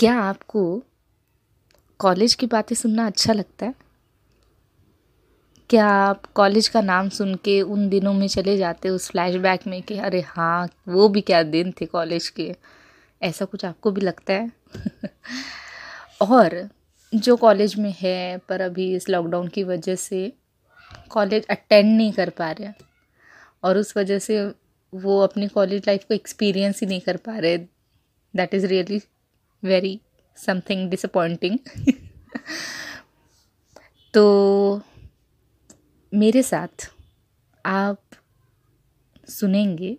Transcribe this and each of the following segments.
क्या आपको कॉलेज की बातें सुनना अच्छा लगता है? क्या आप कॉलेज का नाम सुन के उन दिनों में चले जाते उस फ्लैशबैक में कि, अरे हाँ वो भी क्या दिन थे कॉलेज के। ऐसा कुछ आपको भी लगता है? और जो कॉलेज में है, पर अभी इस लॉकडाउन की वजह से कॉलेज अटेंड नहीं कर पा रहे और उस वजह से वो अपनी कॉलेज लाइफ को एक्सपीरियंस ही नहीं कर पा रहे that is really very something disappointing तो मेरे साथ आप सुनेंगे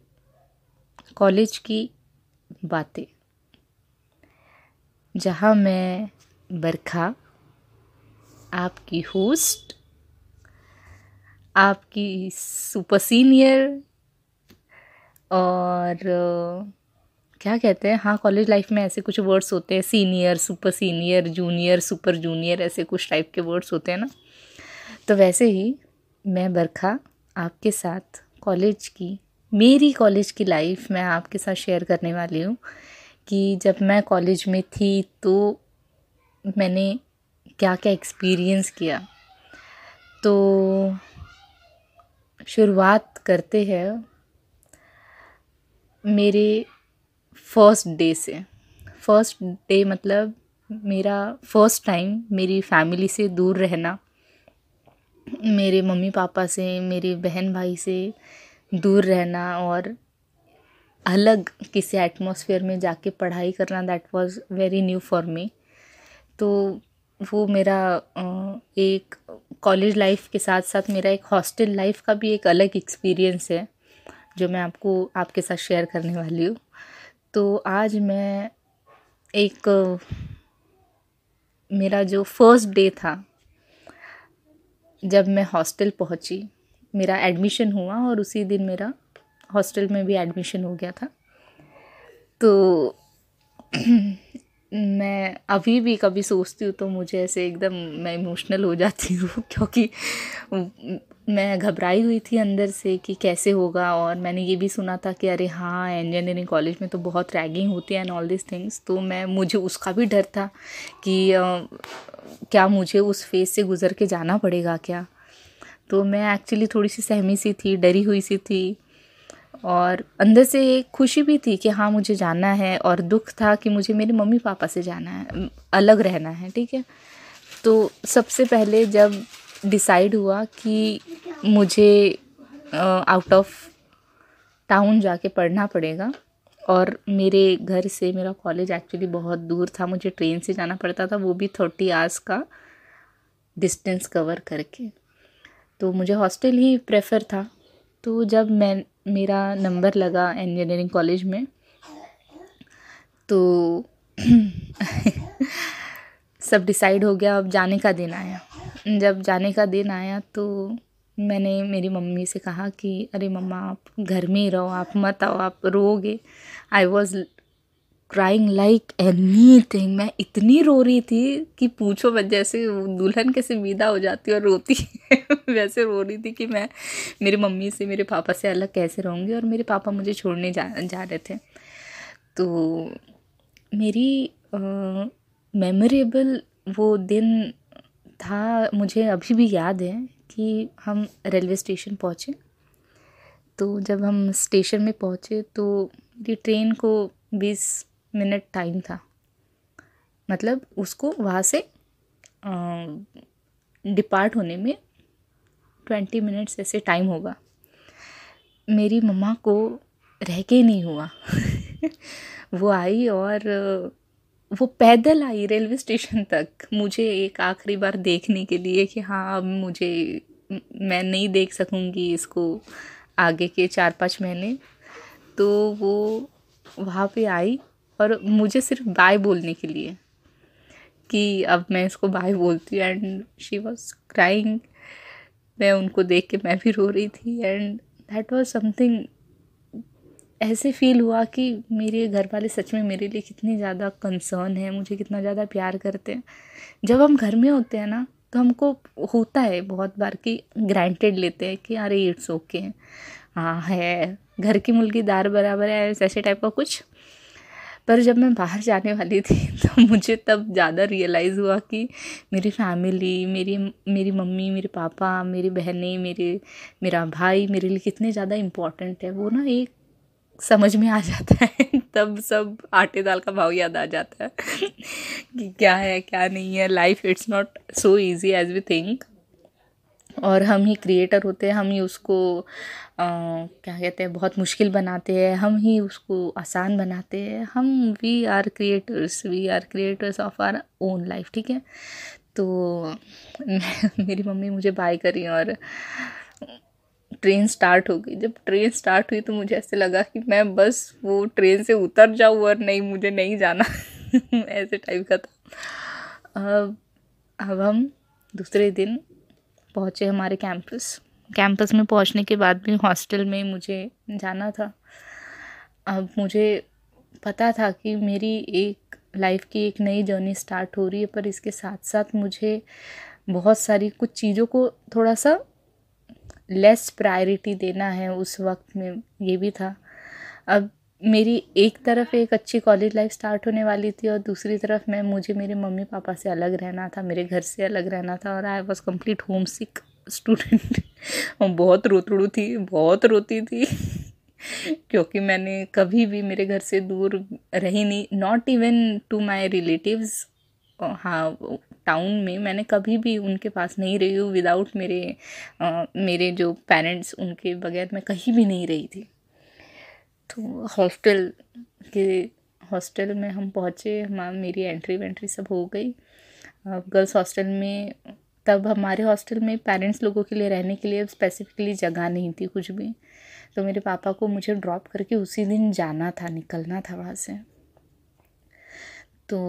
कॉलेज की बातें, जहाँ मैं बरखा, आपकी होस्ट, आपकी सुपर सीनियर और क्या कहते हैं? हाँ कॉलेज लाइफ में ऐसे कुछ वर्ड्स होते हैं senior super senior junior super junior ऐसे कुछ टाइप के वर्ड्स होते हैं ना। तो वैसे ही मैं बरखा आपके साथ कॉलेज की, मेरी कॉलेज की लाइफ मैं आपके साथ शेयर करने वाली हूँ कि जब मैं कॉलेज में थी तो मैंने क्या क्या एक्सपीरियंस किया। तो शुरुआत करते हैं मेरे फ़र्स्ट डे से। फ़र्स्ट डे मतलब मेरा फ़र्स्ट टाइम मेरी फैमिली से दूर रहना। मेरे मम्मी पापा से, मेरे बहन भाई से दूर रहना और अलग किसी एटमॉस्फेयर में जाके पढ़ाई करना that was very new for me तो वो मेरा एक कॉलेज लाइफ के साथ साथ मेरा एक हॉस्टल लाइफ का भी एक अलग एक्सपीरियंस है, जो मैं आपको, आपके साथ शेयर करने वाली हूँ। तो आज मैं एक, मेरा जो फ़र्स्ट डे था, जब मैं हॉस्टल पहुँची, मेरा एडमिशन हुआ और उसी दिन मेरा हॉस्टल में भी एडमिशन हो गया था। तो मैं अभी भी कभी सोचती हूँ तो मुझे ऐसे एकदम मैं इमोशनल हो जाती हूँ, क्योंकि मैं घबराई हुई थी अंदर से कि कैसे होगा और मैंने ये भी सुना था कि अरे हाँ इंजीनियरिंग कॉलेज में तो बहुत रैगिंग होती है एंड ऑल दिस थिंग्स तो मैं मुझे उसका भी डर था कि आ, क्या मुझे उस फ़ेज़ से गुज़र के जाना पड़ेगा क्या? तो मैं एक्चुअली थोड़ी सी सहमी सी थी डरी हुई सी थी और अंदर से एक खुशी भी थी कि हाँ मुझे जाना है और दुख था कि मुझे मेरे मम्मी पापा से जाना है अलग रहना है ठीक है? तो सबसे पहले जब डिसाइड हुआ कि मुझे आउट ऑफ़ टाउन जाके पढ़ना पड़ेगा। और मेरे घर से, मेरा कॉलेज एक्चुअली बहुत दूर था। मुझे ट्रेन से जाना पड़ता था, वो भी थर्टी आवर्स का डिस्टेंस कवर करके। तो मुझे हॉस्टल ही प्रेफर था। तो जब मैं, मेरा नंबर लगा इंजीनियरिंग कॉलेज में तो सब डिसाइड हो गया, अब जाने का दिन आया। जब जाने का दिन आया तो मैंने मेरी मम्मी से कहा कि अरे मम्मा आप घर में ही रहो आप मत आओ आप रोगे I was crying like anything मैं इतनी रो रही थी कि पूछो मत जैसे दुल्हन कैसे विदा हो जाती और रोती है। वैसे रो रही थी कि मैं मेरी मम्मी से मेरे पापा से अलग कैसे रहूँगी और मेरे पापा मुझे छोड़ने जा जा रहे थे। तो मेरी मेमोरेबल uh, वो दिन था, मुझे अभी भी याद है कि हम रेलवे स्टेशन पहुँचे। तो जब हम स्टेशन में पहुँचे तो ये ट्रेन को बीस मिनट टाइम था। मतलब उसको वहाँ से डिपार्ट होने में ट्वेंटी मिनट्स ऐसे टाइम होगा। मेरी मम्मा को रह के नहीं हुआ। वो आई और वो पैदल आई रेलवे स्टेशन तक मुझे एक आखिरी बार देखने के लिए कि हाँ अब मुझे, मैं नहीं देख सकूँगी इसको आगे के चार पाँच महीने। तो वो वहाँ पे आई और मुझे सिर्फ़ बाय बोलने के लिए कि अब मैं इसको बाय बोलती हूँ। एंड शी वॉज़ क्राइंग मैं उनको देख के मैं भी रो रही थी। एंड दैट वॉज़ समथिंग ऐसे फील हुआ कि मेरे घर वाले सच में मेरे लिए कितनी ज़्यादा कंसर्न है, मुझे कितना ज़्यादा प्यार करते हैं। जब हम घर में होते हैं ना तो हमको होता है बहुत बार कि ग्रांटेड लेते हैं कि अरे इट्स ओके हाँ है, घर की मुल्की दार बराबर है, ऐसे टाइप का कुछ। पर जब मैं बाहर जाने वाली थी तो मुझे तब ज़्यादा रियलाइज़ हुआ कि मेरी फैमिली मेरी मेरी मम्मी, मेरे पापा, मेरी बहनें, मेरे, मेरा भाई मेरे लिए कितने ज़्यादा इम्पोर्टेंट है। वो ना एक समझ में आ जाता है तब सब आटे दाल का भाव याद आ जाता है कि क्या है क्या नहीं है। Life it's not so easy as we think और हम ही क्रिएटर होते हैं हम ही उसको आ, क्या कहते हैं बहुत मुश्किल बनाते हैं हम ही उसको आसान बनाते हैं। हम we are creators we are creators of our own life ठीक है? तो मेरी मम्मी मुझे बाय करी और ट्रेन स्टार्ट हो गई। जब ट्रेन स्टार्ट हुई तो मुझे ऐसे लगा कि मैं बस वो ट्रेन से उतर जाऊँ और नहीं, मुझे नहीं जाना। ऐसे टाइप का था। अब अब हम दूसरे दिन पहुँचे हमारे कैंपस कैंपस में पहुँचने के बाद भी हॉस्टल में मुझे जाना था। अब मुझे पता था कि मेरी एक लाइफ की एक नई जर्नी स्टार्ट हो रही है, पर इसके साथ साथ मुझे बहुत सारी कुछ चीज़ों को थोड़ा सा लेस प्रायोरिटी देना है उस वक्त में, ये भी था। अब मेरी एक तरफ़ एक अच्छी कॉलेज लाइफ स्टार्ट होने वाली थी और दूसरी तरफ़ मैं, मुझे मेरे मम्मी पापा से अलग रहना था, मेरे घर से अलग रहना था और I was complete homesick student बहुत रोतड़ू थी, बहुत रोती थी। क्योंकि मैंने कभी भी मेरे घर से दूर रही नहीं not even to my relatives हाँ टाउन में मैंने कभी भी उनके पास नहीं रही हूँ विदाउट मेरे आ, मेरे जो पेरेंट्स उनके बगैर मैं कहीं भी नहीं रही थी। तो हॉस्टल के हॉस्टल में हम पहुँचे हम मेरी एंट्री वेंट्री सब हो गई। गर्ल्स हॉस्टल में तब हमारे हॉस्टल में पेरेंट्स लोगों के लिए रहने के लिए स्पेसिफिकली जगह नहीं थी कुछ भी। तो मेरे पापा को मुझे ड्रॉप करके उसी दिन जाना था निकलना था वहाँ से। तो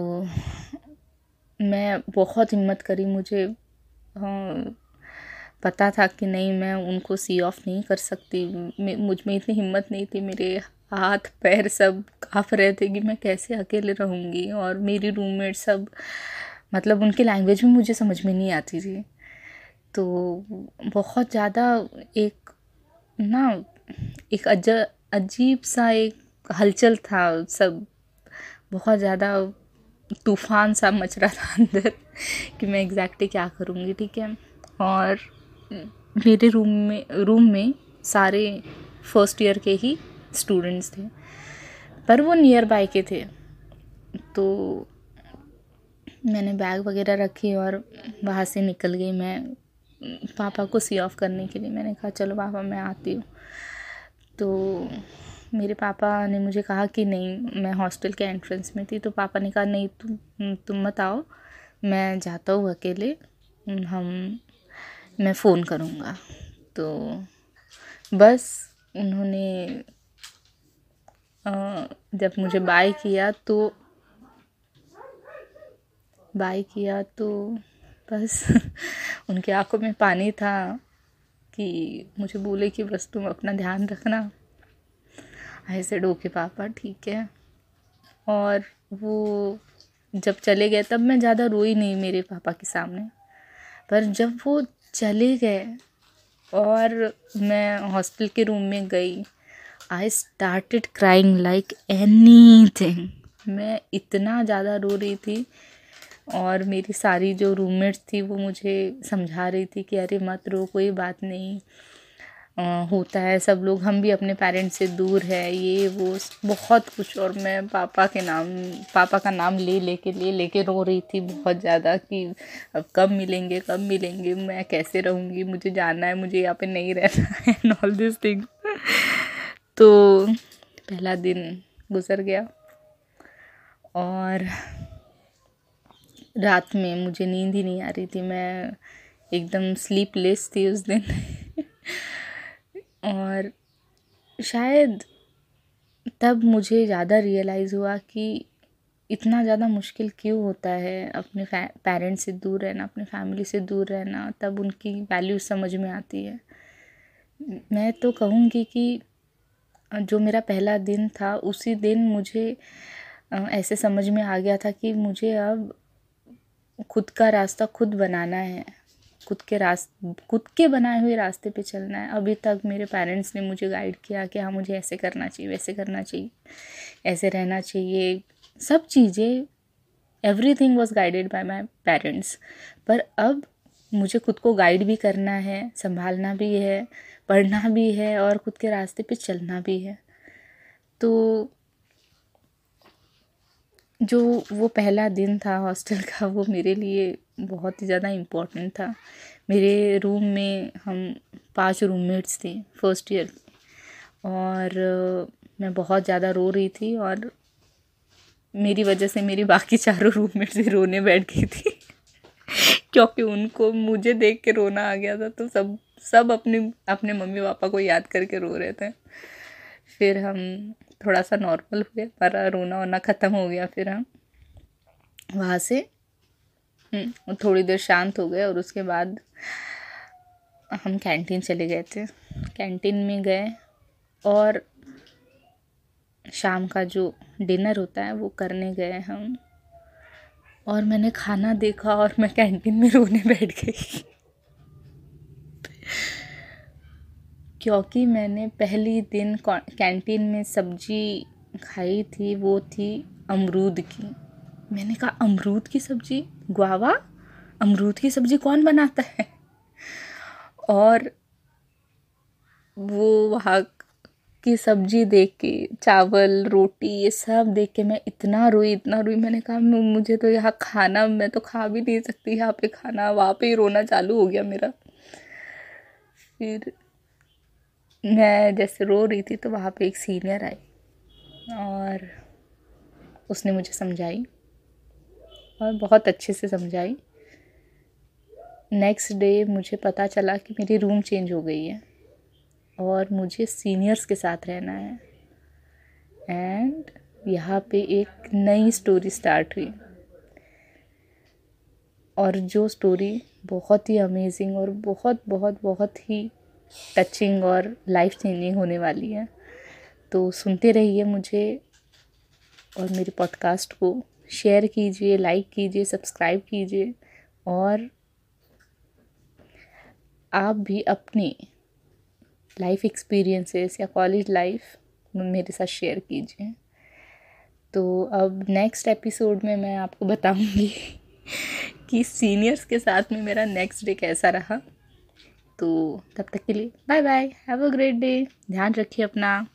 मैं बहुत हिम्मत करी, मुझे पता था कि नहीं, मैं उनको सी ऑफ़ नहीं कर सकती। मुझमें इतनी हिम्मत नहीं थी, मेरे हाथ, पैर सब काँप रहे थे कि मैं कैसे अकेले रहूँगी और मेरी रूममेट सब मतलब उनकी लैंग्वेज भी मुझे समझ में नहीं आती थी। तो बहुत ज़्यादा एक, ना, एक अज, अजीब सा एक हलचल था सब। बहुत ज़्यादा तूफ़ान सा मच रहा था अंदर कि मैं एग्जैक्टली क्या करूँगी, ठीक है? और मेरे रूम में रूम में सारे फ़र्स्ट ईयर के ही स्टूडेंट्स थे, पर वो नियर बाय के थे। तो मैंने बैग वगैरह रखी और वहाँ से निकल गई मैं पापा को सी ऑफ़ करने के लिए। मैंने कहा, चलो पापा, मैं आती हूँ। तो मेरे पापा ने मुझे कहा कि नहीं, मैं हॉस्टल के एंट्रेंस में थी तो पापा ने कहा, नहीं, तुम तुम मत आओ, मैं जाता हूँ अकेले, हम, मैं फ़ोन करूँगा। तो बस उन्होंने जब मुझे बाय किया तो बाय किया तो बस उनकी आँखों में पानी था कि मुझे बोले कि बस तुम अपना ध्यान रखना। आई सेड ओके पापा, ठीक है। और वो जब चले गए, तब मैं ज़्यादा रोई नहीं मेरे पापा के सामने। पर जब वो चले गए और मैं हॉस्टल के रूम में गई I started crying like anything मैं इतना ज़्यादा रो रही थी और मेरी सारी जो रूममेट्स थी, वो मुझे समझा रही थी कि अरे मत रो, कोई बात नहीं। होता है। सब लोग, हम भी अपने पेरेंट्स से दूर है। ये, वो, बहुत कुछ। और मैं पापा के नाम, पापा का नाम ले ले लेके ले, लेके रो रही थी बहुत ज़्यादा कि अब कब मिलेंगे कब मिलेंगे, मैं कैसे रहूँगी? मुझे जाना है, मुझे यहाँ पे नहीं रहना है एंड ऑल दिस थिंग तो पहला दिन गुजर गया। और रात में मुझे नींद ही नहीं आ रही थी। मैं एकदम स्लीपलेस थी उस दिन। और शायद तब मुझे ज़्यादा रियलाइज़ हुआ कि इतना ज़्यादा मुश्किल क्यों होता है अपने पेरेंट्स से दूर रहना, अपने फैमिली से दूर रहना, तब उनकी वैल्यू समझ में आती है। मैं तो कहूँगी कि जो मेरा पहला दिन था, उसी दिन मुझे ऐसे समझ में आ गया था कि मुझे अब खुद का रास्ता खुद बनाना है। खुद के रास खुद के बनाए हुए रास्ते पे चलना है। अभी तक मेरे पेरेंट्स ने मुझे गाइड किया कि हाँ मुझे ऐसे करना चाहिए, वैसे करना चाहिए, ऐसे रहना चाहिए। सब चीज़ें everything was guided by my parents पर अब मुझे खुद को गाइड भी करना है, संभालना भी है, पढ़ना भी है और खुद के रास्ते पे चलना भी है। तो जो वो पहला दिन था हॉस्टल का, वो मेरे लिए बहुत ही ज़्यादा इम्पोर्टेंट था। मेरे रूम में हम पाँच रूममेट्स थे फ़र्स्ट ईयर और मैं बहुत ज़्यादा रो रही थी और मेरी वजह से मेरी बाकी चारों रूममेट्स भी रोने बैठ गई थी। क्योंकि उनको मुझे देख के रोना आ गया था तो सब सब अपने अपने मम्मी पापा को याद करके रो रहे थे। फिर हम थोड़ा सा नॉर्मल हो गया पर रोना वोना ख़त्म हो गया फिर हम। वहाँ से हम्म, थोड़ी देर शांत हो गए और उसके बाद हम कैंटीन चले गए थे। कैंटीन में गए और शाम का जो डिनर होता है वो करने गए हम। और मैंने खाना देखा और मैं कैंटीन में रोने बैठ गई। क्योंकि मैंने पहली दिन कैंटीन में सब्ज़ी खाई थी, वो थी अमरूद की। मैंने कहा, अमरूद की सब्ज़ी? गुआवा अमरूद की सब्ज़ी कौन बनाता है? और वो वहाँ की सब्ज़ी देख के, चावल, रोटी, ये सब देख के मैं इतना रोई इतना रोई। मैंने कहा मुझे तो यहाँ खाना, मैं तो खा भी नहीं सकती। यहाँ पे खाना, वहाँ पे ही रोना चालू हो गया मेरा। फिर मैं जैसे रो रही थी तो वहाँ पे एक सीनियर आई और उसने मुझे समझाई और बहुत अच्छे से समझाई। नेक्स्ट डे मुझे पता चला कि मेरी रूम चेंज हो गई है और मुझे सीनियर्स के साथ रहना है। एंड यहाँ पे एक नई स्टोरी स्टार्ट हुई। और जो स्टोरी बहुत ही अमेजिंग और बहुत बहुत बहुत ही टचिंग और लाइफ चेंजिंग होने वाली है। तो सुनते रहिए मुझे और मेरे पॉडकास्ट को। शेयर कीजिए, लाइक कीजिए, सब्सक्राइब कीजिए और आप भी अपने लाइफ एक्सपीरियंसेस या कॉलेज लाइफ मेरे साथ शेयर कीजिए। तो अब नेक्स्ट एपिसोड में मैं आपको बताऊँगी कि सीनियर्स के साथ में मेरा नेक्स्ट डे कैसा रहा। तो तब तक के लिए bye bye. Have a great day ध्यान रखिए अपना।